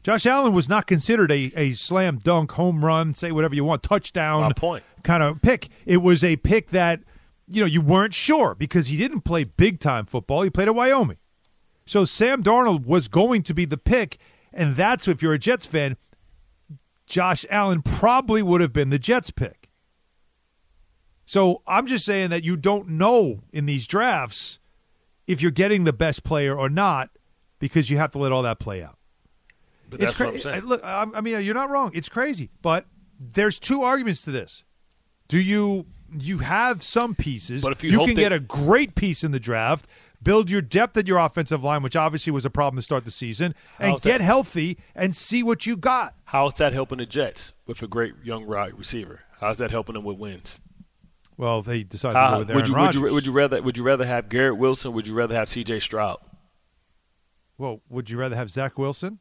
Josh Allen was not considered a, a slam dunk, home run, say whatever you want, touchdown kind of pick. It was a pick that you know you weren't sure because he didn't play big time football. He played at Wyoming, so Sam Darnold was going to be the pick, and that's if you're a Jets fan, Josh Allen probably would have been the Jets pick. So I'm just saying that you don't know in these drafts if you're getting the best player or not because you have to let all that play out. But It's that's what I'm cra- saying. Look, I I mean, you're not wrong. It's crazy, but there's two arguments to this. Do you you have some pieces? But if you hope can they- get a great piece in the draft, build your depth at your offensive line, which obviously was a problem to start the season, and How's get that? healthy and see what you got. How is that helping the Jets with a great young wide receiver? How's that helping them with wins? Well, they decided to go with Aaron would you would you would you rather would you rather have Garrett Wilson? Would you rather have C.J. Stroud? well, would you rather have Zach Wilson?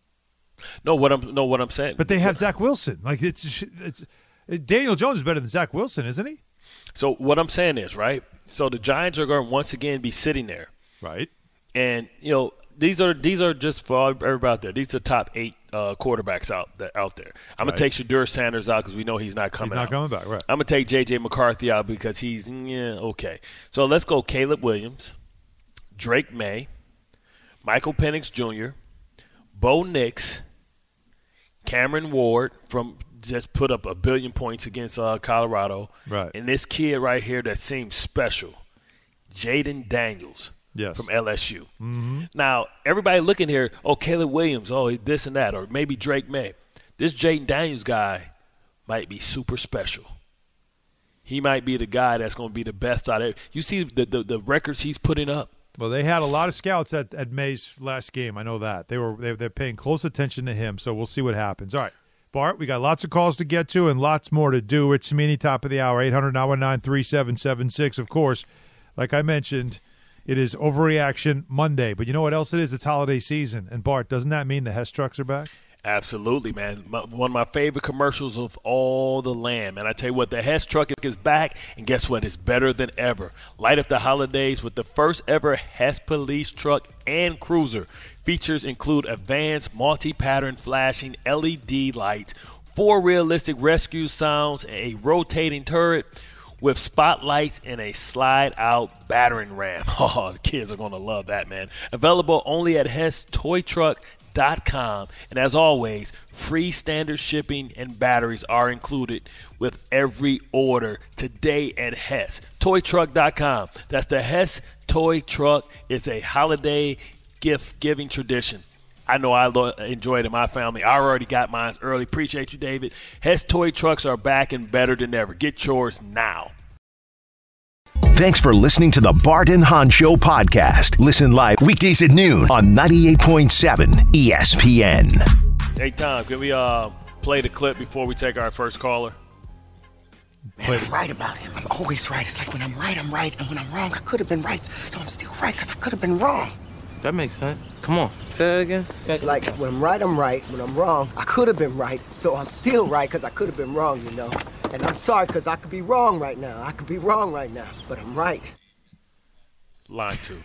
No, what I'm no what I'm saying. But they have Zach Wilson. Like it's it's Daniel Jones is better than Zach Wilson, isn't he? So what I'm saying is right. So the Giants are going to once again be sitting there, Right. and you know these are these are just for everybody out there. These are top eight uh, quarterbacks out there. Out there. I'm Right. gonna take Shedeur Sanders out because we know he's not coming. He's not out. coming back, right. I'm gonna take J.J. McCarthy out because he's yeah okay. So let's go Caleb Williams, Drake Maye, Michael Penix Jr., Bo Nix, Cameron Ward from just put up a billion points against uh, Colorado, Right. And this kid right here that seems special, Jayden Daniels. Yes. From LSU. Mm-hmm. Now, everybody looking here, oh, Caleb Williams, oh, he's this and that, or maybe Drake Maye. This Jayden Daniels guy might be super special. He might be the guy that's going to be the best out of You see the, the, the records he's putting up. Well, they had a lot of scouts at, at Maye's last game. I know that they were they, they're paying close attention to him. So we'll see what happens. All right, Bart, we got lots of calls to get to and lots more to do. It's Mini top of the hour, 800-919-3776. Of course, like I mentioned, it is overreaction Monday. But you know what else it is? It's holiday season. And Bart, doesn't that mean the Hess trucks are back? Absolutely, man. My, one of my favorite commercials of all the land. And I tell you what, the Hess truck is back, and guess what? It's better than ever. Light up the holidays with the first ever Hess police truck and cruiser. Features include advanced multi-pattern flashing LED lights, four realistic rescue sounds, a rotating turret with spotlights and a slide-out battering ram. Oh, the kids are going to love that, man. Available only at Hess Toy Truck com. And as always, free standard shipping and batteries are included with every order today at Hess. ToyTruck.com. That's the Hess Toy Truck. It's a holiday gift giving tradition. I know I lo- enjoy it in my family. I already got mine early. Appreciate you, David. Hess Toy Trucks are back and better than ever. Get yours now. Thanks for listening to the Barton Hahn Show podcast. Listen live weekdays at noon on 98.7 ESPN. Hey, Tom, can we uh, play the clip before we take our first caller? Play I'm right about him. I'm always right. It's like when I'm right, I'm right, and when I'm wrong, I could have been right. So I'm still right because I could have been wrong. That makes sense. Come on, say that again. It's like when I'm right, I'm right. When I'm wrong, I could have been right. So I'm still right because I could have been wrong, you know. And I'm sorry because I could be wrong right now. I could be wrong right now, but I'm right. Line two.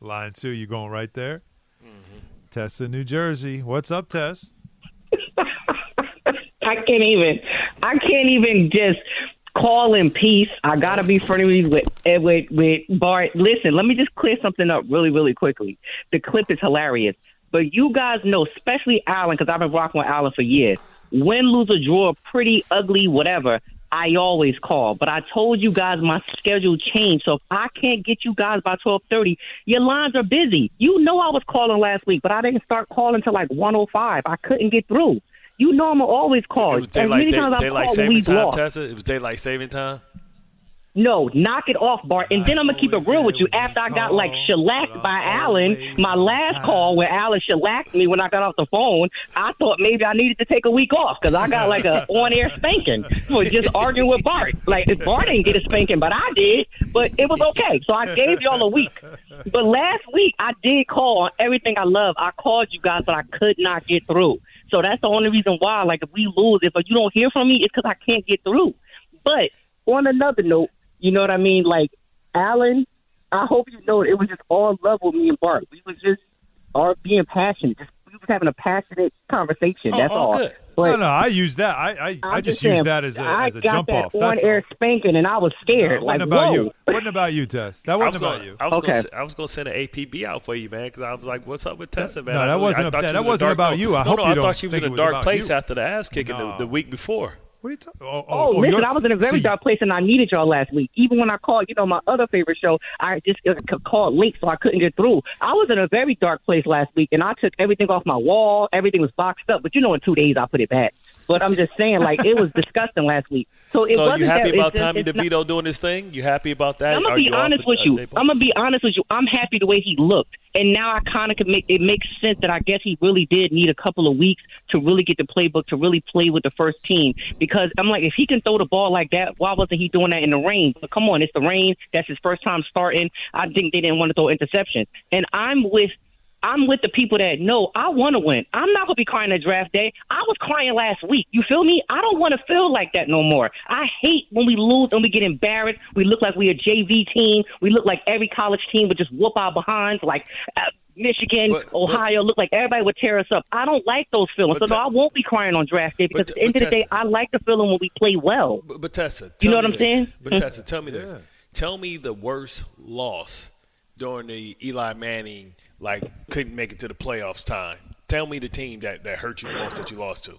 Line two, you going right there? Mm-hmm. Tessa, New Jersey. What's up, Tess? I can't even. I can't even just call in peace. I gotta be friendly with eh, with with Bart. Listen, let me just clear something up really, really quickly. The clip is hilarious, but you guys know, especially Alan, because I've been rocking with Alan for years. Win, lose, or draw, pretty ugly, whatever. I always call, but I told you guys my schedule changed. So if I can't get you guys by twelve thirty, your lines are busy. You know I was calling last week, but I didn't start calling till like one oh five. I couldn't get through. You know I'm always call. It was As daylight, many day, daylight called, saving time, lost. Tessa. It was daylight saving time. No, knock it off, Bart. And then I'm gonna keep it real with you. After I got like shellacked by Alan, my last call where Alan shellacked me when I got off the phone, I thought maybe I needed to take a week off because I got like a on-air spanking for just arguing with Bart. Like Bart didn't get a spanking, but I did. But it was okay. So I gave y'all a week. But last week I did call on everything I love. I called you guys, but I could not get through. So that's the only reason why. Like if we lose, if you don't hear from me, it's because I can't get through. But on another note, you know what I mean? Like Alan, I hope you know it was just all love with me and Bart. We was just are being passionate. Just we was having a passionate conversation. Oh, that's oh, all. But no, no, I use that. I I, I I'm just saying, use that as a, I as a got jump that off. on That's air spanking, and I was scared. all. like wasn't about whoa. you. Wasn't about you, Tess. That wasn't was about gonna, you. I was Okay. gonna, I was gonna send an APB out for you, man, because I was like, "What's up with Tessa, man?" no, that thought- wasn't I a- thought that she was in a wasn't dark- about you. I no, hope no, you I don't thought she was in a dark place you. after the ass kicking the, the week before. What are you talking? Oh, Oh, oh, listen, you're- I was in a very so dark place, and I needed y'all last week. Even when I called, you know, my other favorite show, I just uh, called late, so I couldn't get through. I was in a very dark place last week, and I took everything off my wall. Everything was boxed up, but you know, in two days, I put it back. But I'm just saying, like, it was disgusting last week. So it so wasn't you happy that, about just- Tommy it's not- DeVito doing his thing? You happy about that? I'm gonna Are be honest with you. I'm gonna be honest with you. I'm happy the way he looked, and now I kind of can make it makes sense that I guess he really did need a couple of weeks to really get the playbook to really play with the first team. Because I'm like, if he can throw the ball like that, why wasn't he doing that in the rain? But come on, it's the rain. That's his first time starting. I think they didn't want to throw interception, and I'm with. I'm with the people that know I want to win. I'm not going to be crying at draft day. I was crying last week. You feel me? I don't want to feel like that no more. I hate when we lose and we get embarrassed. We look like we're a JV team. We look like every college team would just whoop our behinds. Like uh, Michigan, Ohio, look like everybody would tear us up. I don't like those feelings. But so no, I won't be crying on draft day because but- at the end but of the day, I like the feeling when we play well. But, but Tessa, You know me what I'm this. saying? But Tessa, tell me this. Tell me the worst loss during the Eli Manning, like couldn't make it to the playoffs time. Tell me the team that, that hurt you the most that you lost to.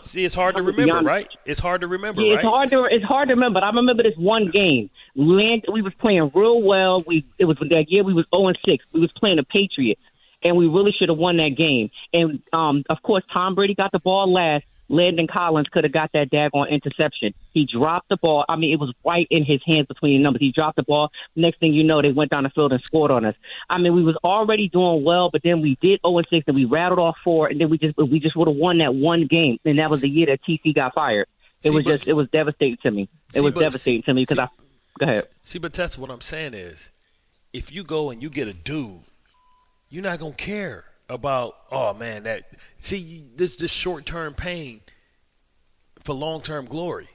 See, it's hard to I'm gonna be remember, right? It's hard to remember, Yeah, right? it's hard to it's hard to remember. But I remember this one game. Land, we was playing real well. We it was that year we was zero and six. We was playing the Patriots, and we really should have won that game. And um, of course, Tom Brady got the ball last. Landon Collins could have got that daggone interception. He dropped the ball. I mean, it was right in his hands between the numbers. He dropped the ball. Next thing you know, they went down the field and scored on us. I mean, we was already doing well, but then we did 0 and 6, and we rattled off four, and then we just we just would have won that one game, and that was the year that TC got fired. It See, was just it was devastating to me. It See, was but- devastating to me because I go ahead. See, but Tessa, what I'm saying is, if you go and you get a dude, you're not gonna care about. Oh man, that see this this short term pain for long term glory.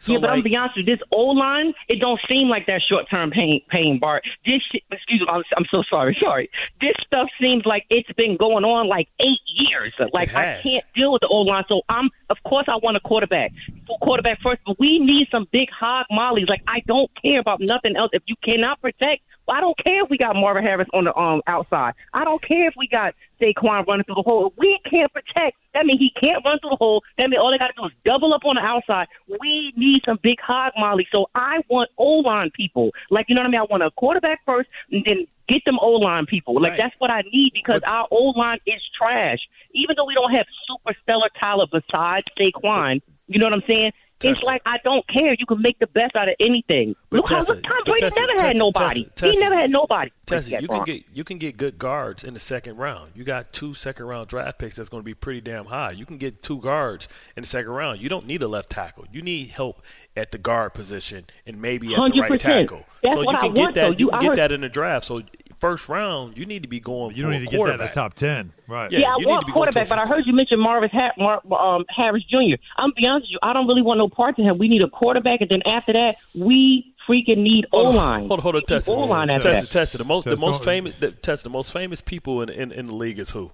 So yeah, but I'm like, gonna be honest with you, this O line, it don't seem like that short term pain, pain, Bart. This, shit, excuse me, I'm, I'm so sorry, sorry. This stuff seems like it's been going on like eight years. Like I can't deal with the O line, so I'm, of course, I want a quarterback, quarterback first, but we need some big hog mollies. Like I don't care about nothing else. If you cannot protect, well, I don't care if we got Marvin Harris on the um outside. I don't care if we got Saquon running through the hole. If we can't protect, that means he can't run through the hole. That means all they got to do is double up on the outside. We need some big hog molly. So I want O line people. Like you know what I mean? I want a quarterback first, and then get them O line people. Like that's what I need because our O line is trash. Even though we don't have super stellar talent besides Saquon, you know what I'm saying? It's like I don't care. You can make the best out of anything. But Look how Tessa, look, Tom Brady Tessa, never had nobody. Tessa, Tessa. he never had nobody. Tessa, you can get you can get good guards in the second round. You got two second round draft picks that's going to be pretty damn high. You can get two guards in the second round. You don't need a left tackle. You need help at the guard position and maybe at the right tackle. That's so you what I can get want, that. though. You You- can get heard- that in the draft. So first round, you need to be going. You don't a need to get that in the top ten, right? Yeah, I you need want to be going to quarterback, a but I heard you mention Marvin ha- Mar- um, Harris Jr. I'm gonna be honest with you, I don't really want no part to him. We need a quarterback, and then after that, we freaking need O line. Hold on, hold on, test it. O line at Test that. it, test it. The most, the most famous, the, test the most famous people in, in in the league is who?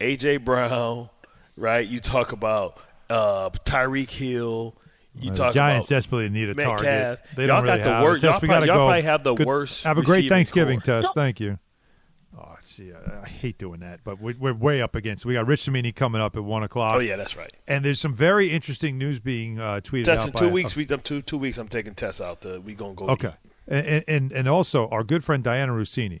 AJ Brown, right? You talk about uh, Tyreek Hill. You Uh, the talk Giants desperately need a Metcalf. target. They y'all don't really got the have worst. Y'all, we probably, y'all go. probably have the Good- worst. Have a great Thanksgiving, core. Tess. Thank you. Oh, let's see. I, I hate doing that, but we, we're way up against. We got Rich Cimini coming up at one o'clock. Oh yeah, that's right. And there's some very interesting news being uh, tweeted Test out. in two a- weeks. We I'm two two weeks. I'm taking tests out. To, we gonna go. Okay. And, and and also our good friend Dianna Russini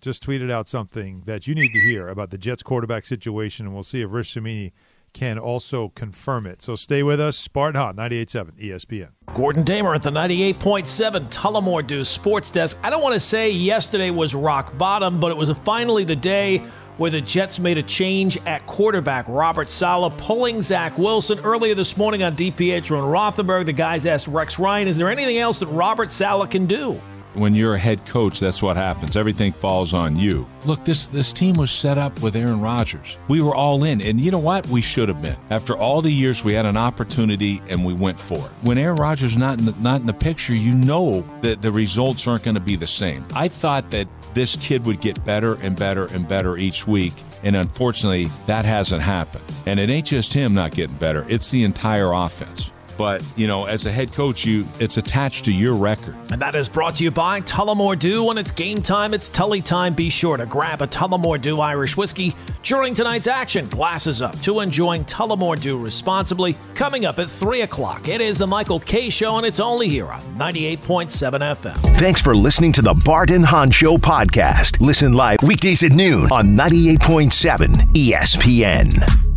just tweeted out something that you need to hear about the Jets quarterback situation, and we'll see if Rich Cimini can also confirm it. So stay with us. Spartan Hot, 98.7 ESPN. Gordon Damer at the 98.7 Tullamore Dew Sports Desk. I don't want to say yesterday was rock bottom, but it was finally the day where the Jets made a change at quarterback. Robert Saleh pulling Zach Wilson. Earlier this morning on DPH and Rothenberg, the guys asked Rex Ryan, is there anything else that Robert Saleh can do? When you're a head coach, that's what happens. Everything falls on you. Look, this this team was set up with Aaron Rodgers. We were all in, and you know what? We should have been. After all the years, we had an opportunity, and we went for it. When Aaron Rodgers not in the, not in the picture, you know that the results aren't going to be the same. I thought that this kid would get better and better and better each week, and unfortunately, that hasn't happened. And it ain't just him not getting better; it's the entire offense. But you know, as a head coach, you it's attached to your record. And that is brought to you by Tullamore Dew. When it's game time, it's Tully time. Be sure to grab a Tullamore Dew Irish whiskey during tonight's action. Glasses up to enjoying Tullamore Dew responsibly. Coming up at 3 o'clock, it is the Michael Kay Show, and it's only here on 98.7 FM. Thanks for listening to the Barton and Hahn Show podcast. Listen live weekdays at noon on 98.7 ESPN.